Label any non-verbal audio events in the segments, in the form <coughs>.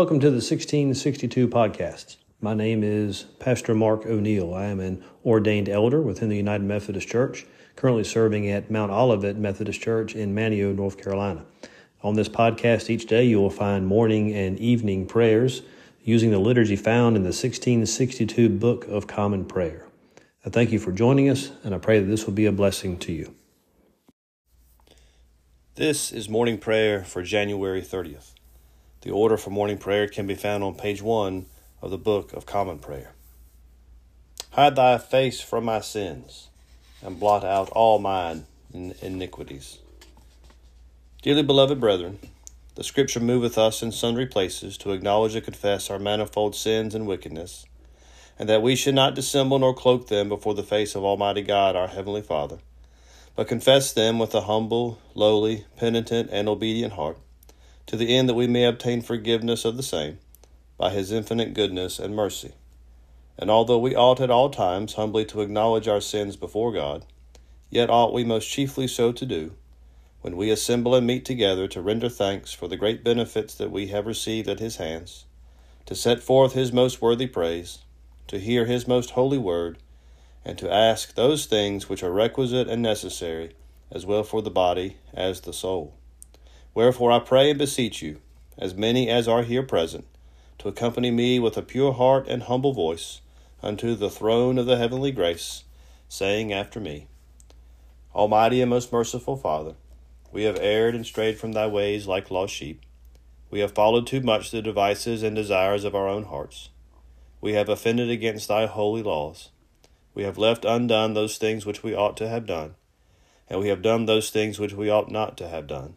Welcome to the 1662 podcast. My name is Pastor Mark O'Neill. I am an ordained elder within the United Methodist Church, currently serving at Mount Olivet Methodist Church in Manteo, North Carolina. On this podcast, each day you will find morning and evening prayers using the liturgy found in the 1662 Book of Common Prayer. I thank you for joining us, and I pray that this will be a blessing to you. This is morning prayer for January 30th. The order for morning prayer can be found on page 1 of the Book of Common Prayer. Hide thy face from my sins, and blot out all mine iniquities. Dearly beloved brethren, the Scripture moveth us in sundry places to acknowledge and confess our manifold sins and wickedness, and that we should not dissemble nor cloak them before the face of Almighty God our Heavenly Father, but confess them with a humble, lowly, penitent, and obedient heart to the end that we may obtain forgiveness of the same by his infinite goodness and mercy. And although we ought at all times humbly to acknowledge our sins before God, yet ought we most chiefly so to do when we assemble and meet together to render thanks for the great benefits that we have received at his hands, to set forth his most worthy praise, to hear his most holy word, and to ask those things which are requisite and necessary, as well for the body as the soul. Wherefore I pray and beseech you, as many as are here present, to accompany me with a pure heart and humble voice unto the throne of the heavenly grace, saying after me, Almighty and most merciful Father, we have erred and strayed from thy ways like lost sheep. We have followed too much the devices and desires of our own hearts. We have offended against thy holy laws. We have left undone those things which we ought to have done, and we have done those things which we ought not to have done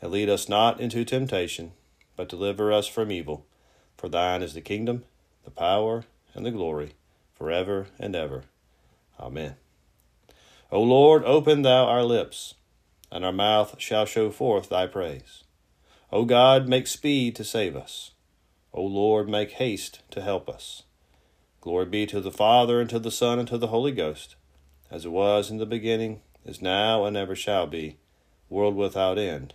and lead us not into temptation, but deliver us from evil. For thine is the kingdom, the power, and the glory, forever and ever. Amen. O Lord, open thou our lips, and our mouth shall show forth thy praise. O God, make speed to save us. O Lord, make haste to help us. Glory be to the Father, and to the Son, and to the Holy Ghost, as it was in the beginning, is now, and ever shall be, world without end.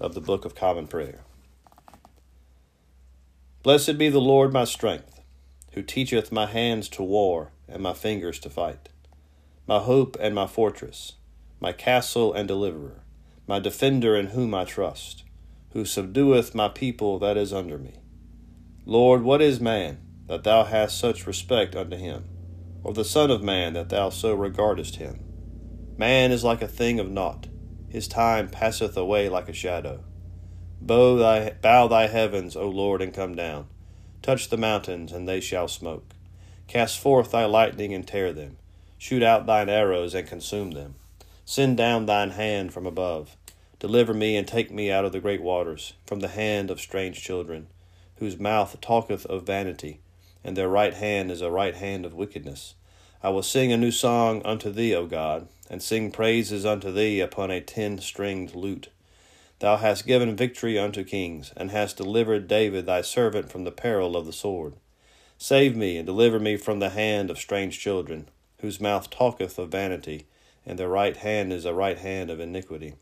of the Book of Common Prayer. Blessed be the Lord my strength, who teacheth my hands to war and my fingers to fight, my hope and my fortress, my castle and deliverer, my defender in whom I trust, who subdueth my people that is under me. Lord, what is man, that thou hast such respect unto him? or the Son of Man, that thou so regardest him? Man is like a thing of naught, his time passeth away like a shadow. Bow thy, bow thy heavens, O Lord, and come down. Touch the mountains, and they shall smoke. Cast forth thy lightning, and tear them. Shoot out thine arrows, and consume them. Send down thine hand from above. Deliver me, and take me out of the great waters, from the hand of strange children, whose mouth talketh of vanity and their right hand is a right hand of wickedness. I will sing a new song unto thee, O God, and sing praises unto thee upon a ten stringed lute. Thou hast given victory unto kings, and hast delivered David thy servant from the peril of the sword. Save me, and deliver me from the hand of strange children, whose mouth talketh of vanity, and their right hand is a right hand of iniquity.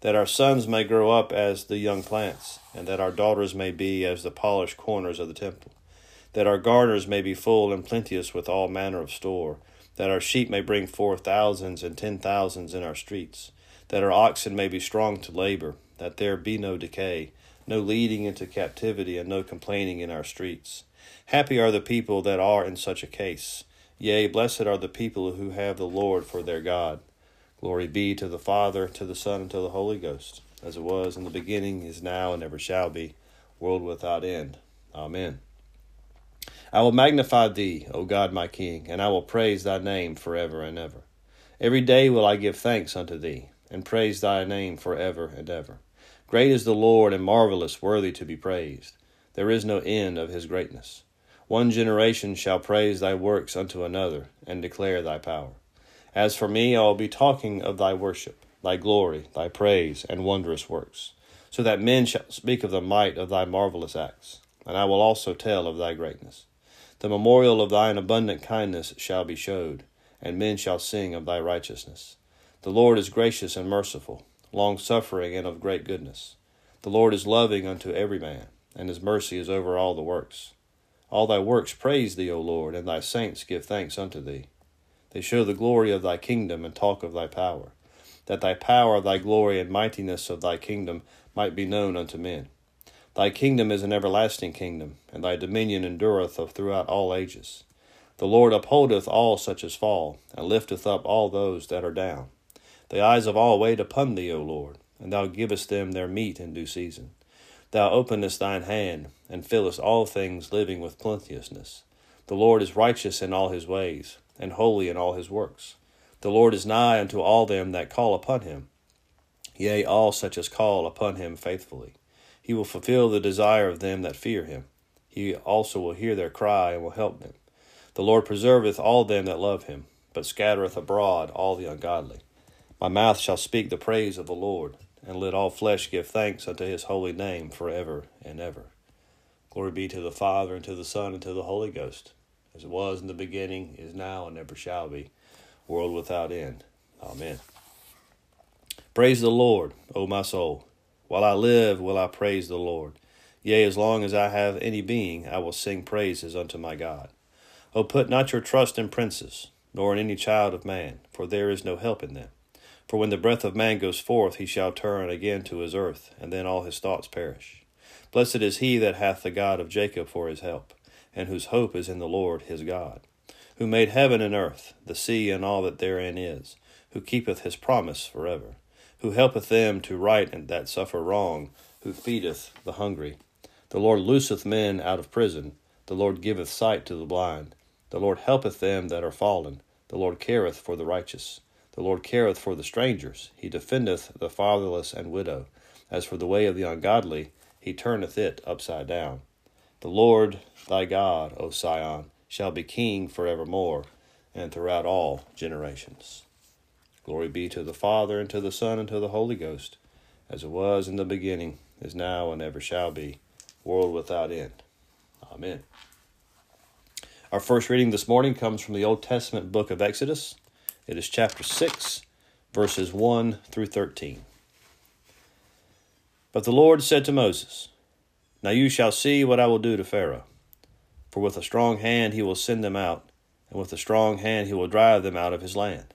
That our sons may grow up as the young plants, and that our daughters may be as the polished corners of the temple that our garners may be full and plenteous with all manner of store, that our sheep may bring forth thousands and ten thousands in our streets, that our oxen may be strong to labor, that there be no decay, no leading into captivity, and no complaining in our streets. Happy are the people that are in such a case. Yea, blessed are the people who have the Lord for their God. Glory be to the Father, to the Son, and to the Holy Ghost, as it was in the beginning, is now, and ever shall be, world without end. Amen. I will magnify thee, O God my King, and I will praise thy name for ever and ever. Every day will I give thanks unto thee, and praise thy name for ever and ever. Great is the Lord, and marvelous, worthy to be praised. There is no end of his greatness. One generation shall praise thy works unto another, and declare thy power. As for me, I will be talking of thy worship, thy glory, thy praise, and wondrous works, so that men shall speak of the might of thy marvelous acts, and I will also tell of thy greatness. The memorial of thine abundant kindness shall be showed, and men shall sing of thy righteousness. The Lord is gracious and merciful, long suffering and of great goodness. The Lord is loving unto every man, and his mercy is over all the works. All thy works praise thee, O Lord, and thy saints give thanks unto thee. They show the glory of thy kingdom and talk of thy power, that thy power, thy glory, and mightiness of thy kingdom might be known unto men. Thy kingdom is an everlasting kingdom, and thy dominion endureth throughout all ages. The Lord upholdeth all such as fall, and lifteth up all those that are down. The eyes of all wait upon thee, O Lord, and thou givest them their meat in due season. Thou openest thine hand, and fillest all things living with plenteousness. The Lord is righteous in all his ways, and holy in all his works. The Lord is nigh unto all them that call upon him, yea, all such as call upon him faithfully. He will fulfill the desire of them that fear him. He also will hear their cry and will help them. The Lord preserveth all them that love him, but scattereth abroad all the ungodly. My mouth shall speak the praise of the Lord, and let all flesh give thanks unto his holy name for ever and ever. Glory be to the Father, and to the Son, and to the Holy Ghost, as it was in the beginning, is now, and ever shall be, world without end. Amen. Praise the Lord, O my soul. While I live, will I praise the Lord. Yea, as long as I have any being, I will sing praises unto my God. O put not your trust in princes, nor in any child of man, for there is no help in them. For when the breath of man goes forth, he shall turn again to his earth, and then all his thoughts perish. Blessed is he that hath the God of Jacob for his help, and whose hope is in the Lord his God, who made heaven and earth, the sea and all that therein is, who keepeth his promise forever who helpeth them to right and that suffer wrong, who feedeth the hungry. The Lord looseth men out of prison. The Lord giveth sight to the blind. The Lord helpeth them that are fallen. The Lord careth for the righteous. The Lord careth for the strangers. He defendeth the fatherless and widow. As for the way of the ungodly, he turneth it upside down. The Lord thy God, O Sion, shall be king for evermore, and throughout all generations. Glory be to the Father, and to the Son, and to the Holy Ghost, as it was in the beginning, is now, and ever shall be, world without end. Amen. Our first reading this morning comes from the Old Testament book of Exodus. It is chapter 6, verses 1 through 13. But the Lord said to Moses, Now you shall see what I will do to Pharaoh. For with a strong hand he will send them out, and with a strong hand he will drive them out of his land.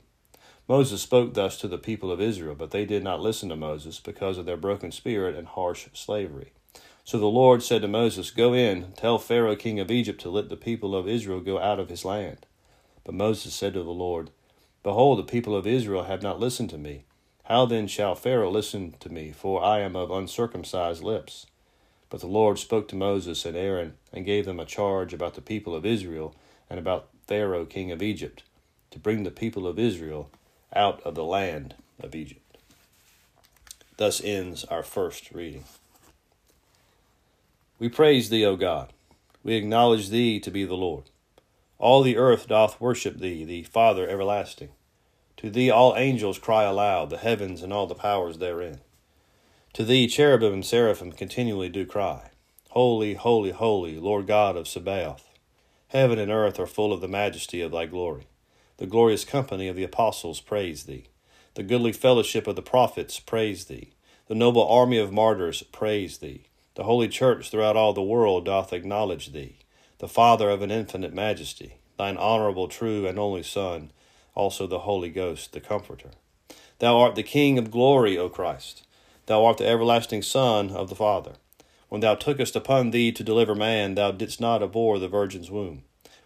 Moses spoke thus to the people of Israel, but they did not listen to Moses because of their broken spirit and harsh slavery. So the Lord said to Moses, Go in, tell Pharaoh king of Egypt to let the people of Israel go out of his land. But Moses said to the Lord, Behold, the people of Israel have not listened to me. How then shall Pharaoh listen to me, for I am of uncircumcised lips? But the Lord spoke to Moses and Aaron, and gave them a charge about the people of Israel, and about Pharaoh king of Egypt, to bring the people of Israel out of the land of Egypt. Thus ends our first reading. We praise thee, O God. We acknowledge thee to be the Lord. All the earth doth worship thee, the Father everlasting. To thee all angels cry aloud, the heavens and all the powers therein. To thee cherubim and seraphim continually do cry, Holy, holy, holy, Lord God of Sabaoth. Heaven and earth are full of the majesty of thy glory. The glorious company of the apostles praise thee. The goodly fellowship of the prophets praise thee. The noble army of martyrs praise thee. The holy church throughout all the world doth acknowledge thee, the Father of an infinite majesty, thine honorable, true, and only Son, also the Holy Ghost, the Comforter. Thou art the King of glory, O Christ. Thou art the everlasting Son of the Father. When thou tookest upon thee to deliver man, thou didst not abhor the Virgin's womb.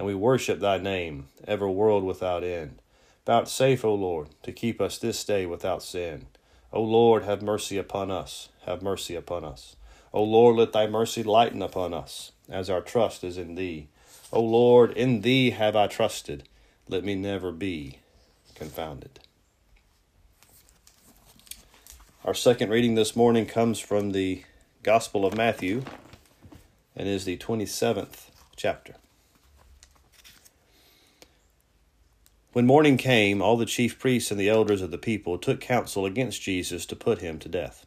and we worship thy name, ever world without end. Vouchsafe, O Lord, to keep us this day without sin. O Lord, have mercy upon us, have mercy upon us. O Lord, let thy mercy lighten upon us, as our trust is in thee. O Lord, in thee have I trusted, let me never be confounded. Our second reading this morning comes from the Gospel of Matthew and is the 27th chapter. When morning came, all the chief priests and the elders of the people took counsel against Jesus to put him to death.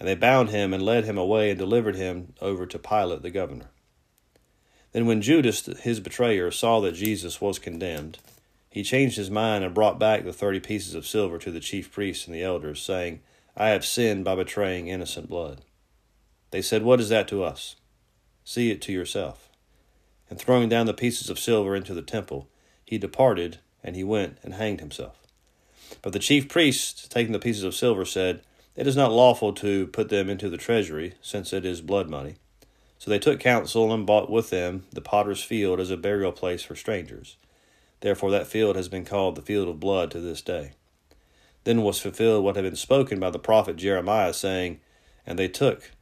And they bound him and led him away and delivered him over to Pilate the governor. Then, when Judas, his betrayer, saw that Jesus was condemned, he changed his mind and brought back the thirty pieces of silver to the chief priests and the elders, saying, I have sinned by betraying innocent blood. They said, What is that to us? See it to yourself. And throwing down the pieces of silver into the temple, he departed, and he went and hanged himself. But the chief priests, taking the pieces of silver, said, It is not lawful to put them into the treasury, since it is blood money. So they took counsel and bought with them the potter's field as a burial place for strangers. Therefore that field has been called the field of blood to this day. Then was fulfilled what had been spoken by the prophet Jeremiah, saying, And they took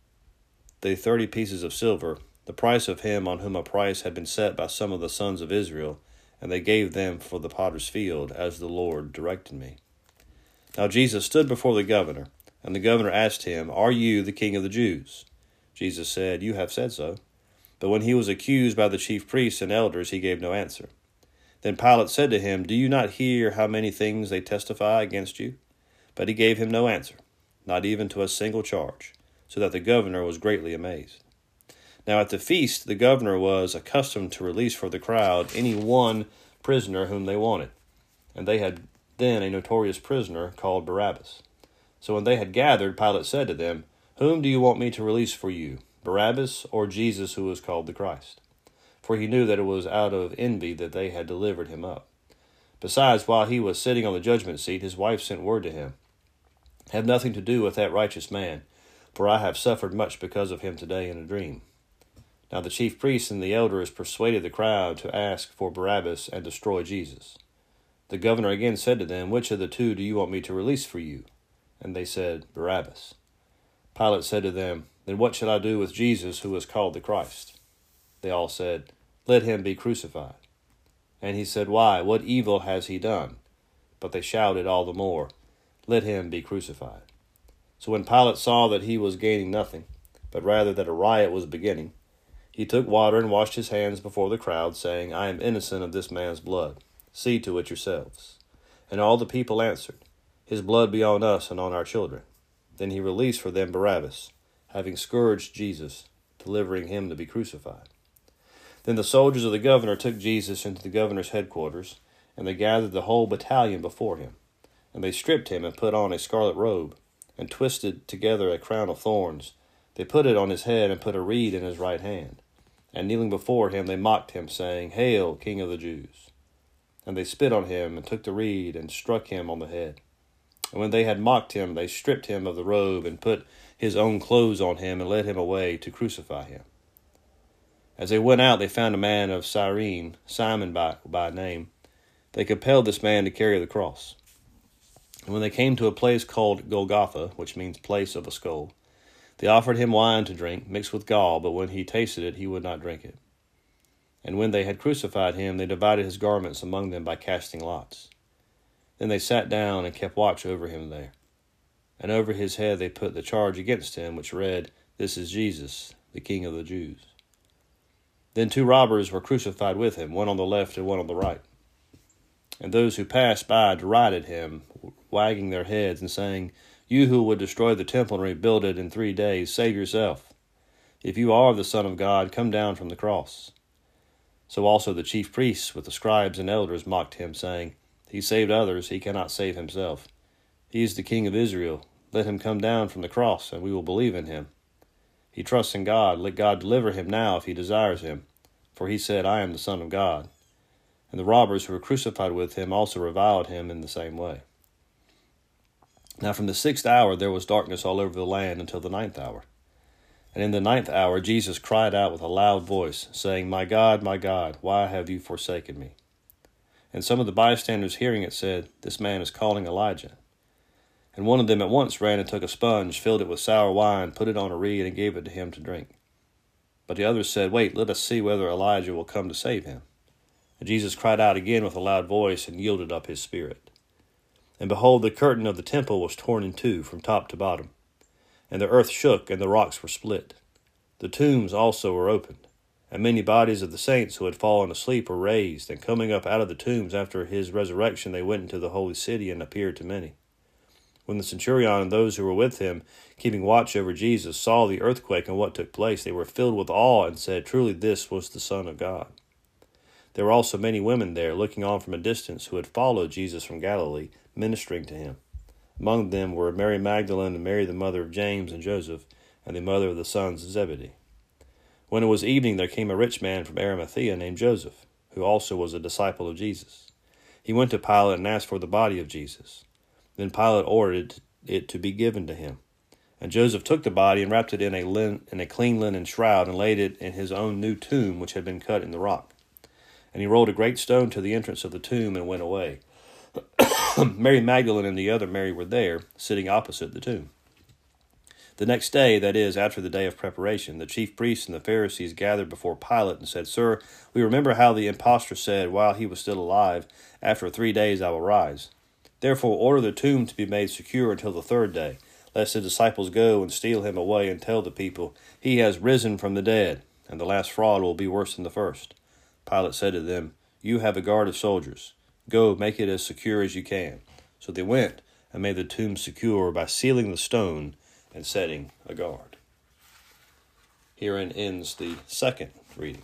the thirty pieces of silver, the price of him on whom a price had been set by some of the sons of Israel, and they gave them for the potter's field, as the Lord directed me. Now Jesus stood before the governor, and the governor asked him, Are you the king of the Jews? Jesus said, You have said so. But when he was accused by the chief priests and elders, he gave no answer. Then Pilate said to him, Do you not hear how many things they testify against you? But he gave him no answer, not even to a single charge, so that the governor was greatly amazed. Now at the feast, the governor was accustomed to release for the crowd any one prisoner whom they wanted, and they had then a notorious prisoner called Barabbas. So when they had gathered, Pilate said to them, Whom do you want me to release for you, Barabbas or Jesus, who is called the Christ? For he knew that it was out of envy that they had delivered him up. Besides, while he was sitting on the judgment seat, his wife sent word to him, Have nothing to do with that righteous man, for I have suffered much because of him today in a dream. Now the chief priests and the elders persuaded the crowd to ask for Barabbas and destroy Jesus. The governor again said to them, Which of the two do you want me to release for you? And they said, Barabbas. Pilate said to them, Then what shall I do with Jesus, who is called the Christ? They all said, Let him be crucified. And he said, Why? What evil has he done? But they shouted all the more, Let him be crucified. So when Pilate saw that he was gaining nothing, but rather that a riot was beginning, he took water and washed his hands before the crowd, saying, I am innocent of this man's blood. See to it yourselves. And all the people answered, His blood be on us and on our children. Then he released for them Barabbas, having scourged Jesus, delivering him to be crucified. Then the soldiers of the governor took Jesus into the governor's headquarters, and they gathered the whole battalion before him. And they stripped him and put on a scarlet robe, and twisted together a crown of thorns. They put it on his head and put a reed in his right hand. And kneeling before him, they mocked him, saying, Hail, King of the Jews! And they spit on him, and took the reed, and struck him on the head. And when they had mocked him, they stripped him of the robe, and put his own clothes on him, and led him away to crucify him. As they went out, they found a man of Cyrene, Simon by, by name. They compelled this man to carry the cross. And when they came to a place called Golgotha, which means place of a skull, they offered him wine to drink, mixed with gall, but when he tasted it, he would not drink it. And when they had crucified him, they divided his garments among them by casting lots. Then they sat down and kept watch over him there. And over his head they put the charge against him, which read, This is Jesus, the King of the Jews. Then two robbers were crucified with him, one on the left and one on the right. And those who passed by derided him, wagging their heads and saying, You who would destroy the temple and rebuild it in three days, save yourself. If you are the Son of God, come down from the cross. So also the chief priests with the scribes and elders mocked him, saying, He saved others, he cannot save himself. He is the King of Israel. Let him come down from the cross, and we will believe in him. He trusts in God. Let God deliver him now if he desires him. For he said, I am the Son of God. And the robbers who were crucified with him also reviled him in the same way. Now from the sixth hour there was darkness all over the land until the ninth hour. And in the ninth hour Jesus cried out with a loud voice, saying, My God, my God, why have you forsaken me? And some of the bystanders hearing it said, This man is calling Elijah. And one of them at once ran and took a sponge, filled it with sour wine, put it on a reed, and gave it to him to drink. But the others said, Wait, let us see whether Elijah will come to save him. And Jesus cried out again with a loud voice, and yielded up his spirit. And behold, the curtain of the temple was torn in two from top to bottom and the earth shook, and the rocks were split. The tombs also were opened, and many bodies of the saints who had fallen asleep were raised, and coming up out of the tombs after his resurrection, they went into the holy city and appeared to many. When the centurion and those who were with him, keeping watch over Jesus, saw the earthquake and what took place, they were filled with awe and said, Truly, this was the Son of God. There were also many women there, looking on from a distance, who had followed Jesus from Galilee, ministering to him. Among them were Mary Magdalene and Mary the mother of James and Joseph, and the mother of the sons of Zebedee. When it was evening, there came a rich man from Arimathea named Joseph, who also was a disciple of Jesus. He went to Pilate and asked for the body of Jesus. Then Pilate ordered it to be given to him. And Joseph took the body and wrapped it in a, lin- in a clean linen shroud and laid it in his own new tomb, which had been cut in the rock. And he rolled a great stone to the entrance of the tomb and went away. <coughs> Mary Magdalene and the other Mary were there, sitting opposite the tomb. The next day, that is, after the day of preparation, the chief priests and the Pharisees gathered before Pilate and said, Sir, we remember how the impostor said, while he was still alive, After three days I will rise. Therefore, order the tomb to be made secure until the third day, lest the disciples go and steal him away and tell the people, He has risen from the dead, and the last fraud will be worse than the first. Pilate said to them, You have a guard of soldiers. Go, make it as secure as you can. So they went and made the tomb secure by sealing the stone and setting a guard. Herein ends the second reading.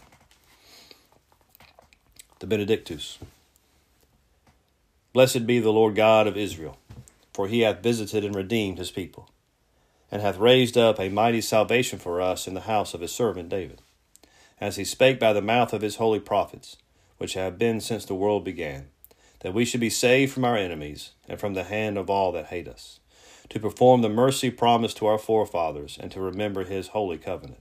The Benedictus. Blessed be the Lord God of Israel, for he hath visited and redeemed his people, and hath raised up a mighty salvation for us in the house of his servant David, as he spake by the mouth of his holy prophets, which have been since the world began, that we should be saved from our enemies and from the hand of all that hate us, to perform the mercy promised to our forefathers, and to remember his holy covenant,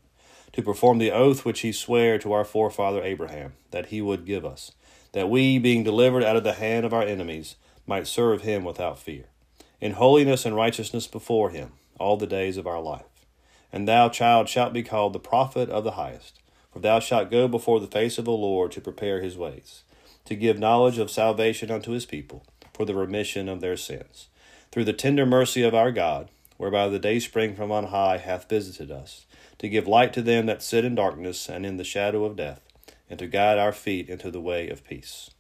to perform the oath which he sware to our forefather Abraham, that he would give us that we, being delivered out of the hand of our enemies, might serve him without fear, in holiness and righteousness before him, all the days of our life. And thou, child, shalt be called the prophet of the highest, for thou shalt go before the face of the Lord to prepare his ways, to give knowledge of salvation unto his people, for the remission of their sins, through the tender mercy of our God, whereby the dayspring from on high hath visited us, to give light to them that sit in darkness and in the shadow of death and to guide our feet into the way of peace.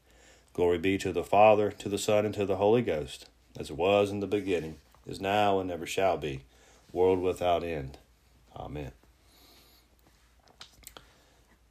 Glory be to the Father, to the Son, and to the Holy Ghost, as it was in the beginning, is now, and ever shall be, world without end. Amen.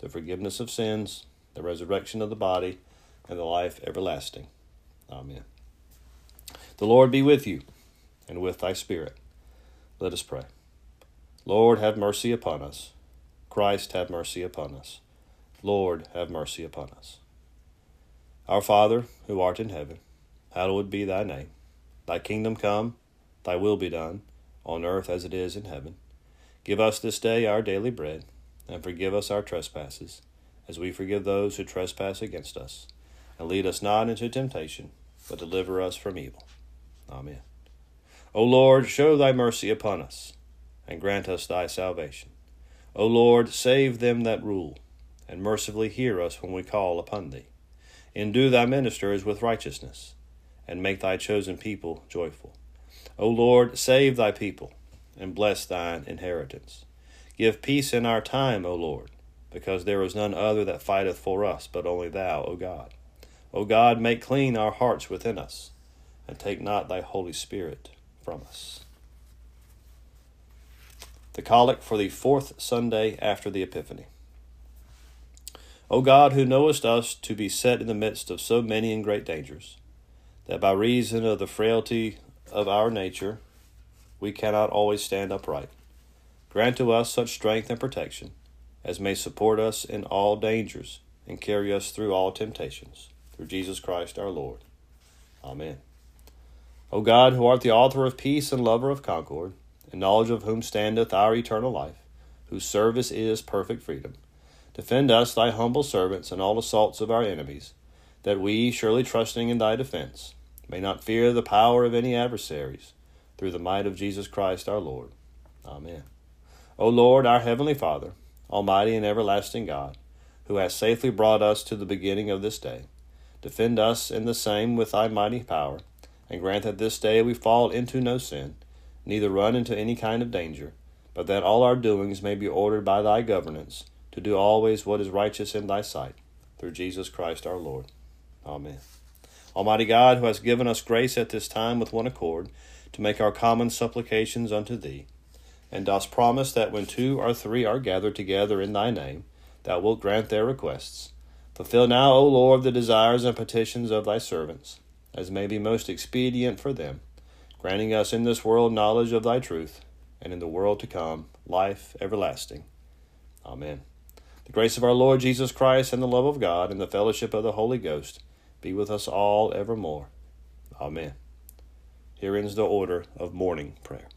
the forgiveness of sins, the resurrection of the body, and the life everlasting. Amen. The Lord be with you, and with thy spirit. Let us pray. Lord, have mercy upon us. Christ, have mercy upon us. Lord, have mercy upon us. Our Father, who art in heaven, hallowed be thy name. Thy kingdom come, thy will be done, on earth as it is in heaven. Give us this day our daily bread, and forgive us our trespasses, as we forgive those who trespass against us. And lead us not into temptation, but deliver us from evil. Amen. O Lord, show thy mercy upon us, and grant us thy salvation. O Lord, save them that rule and mercifully hear us when we call upon thee. Endue thy ministers with righteousness, and make thy chosen people joyful. O Lord, save thy people, and bless thine inheritance. Give peace in our time, O Lord, because there is none other that fighteth for us, but only thou, O God. O God, make clean our hearts within us, and take not thy Holy Spirit from us. The Collect for the fourth Sunday after the Epiphany. O God, who knowest us to be set in the midst of so many and great dangers, that by reason of the frailty of our nature we cannot always stand upright, grant to us such strength and protection as may support us in all dangers and carry us through all temptations, through Jesus Christ our Lord. Amen. O God, who art the author of peace and lover of concord, in knowledge of whom standeth our eternal life, whose service is perfect freedom, Defend us, thy humble servants, in all assaults of our enemies, that we, surely trusting in thy defense, may not fear the power of any adversaries, through the might of Jesus Christ our Lord. Amen. O Lord, our heavenly Father, almighty and everlasting God, who hast safely brought us to the beginning of this day, defend us in the same with thy mighty power, and grant that this day we fall into no sin, neither run into any kind of danger, but that all our doings may be ordered by thy governance to do always what is righteous in thy sight, through Jesus Christ our Lord. Amen. Almighty God, who hast given us grace at this time with one accord, to make our common supplications unto thee, and dost promise that when two or three are gathered together in thy name, thou wilt grant their requests. Fulfill now, O Lord, the desires and petitions of thy servants, as may be most expedient for them, granting us in this world knowledge of thy truth, and in the world to come life everlasting. Amen. The grace of our Lord Jesus Christ and the love of God and the fellowship of the Holy Ghost be with us all evermore. Amen. Here ends the order of morning prayer.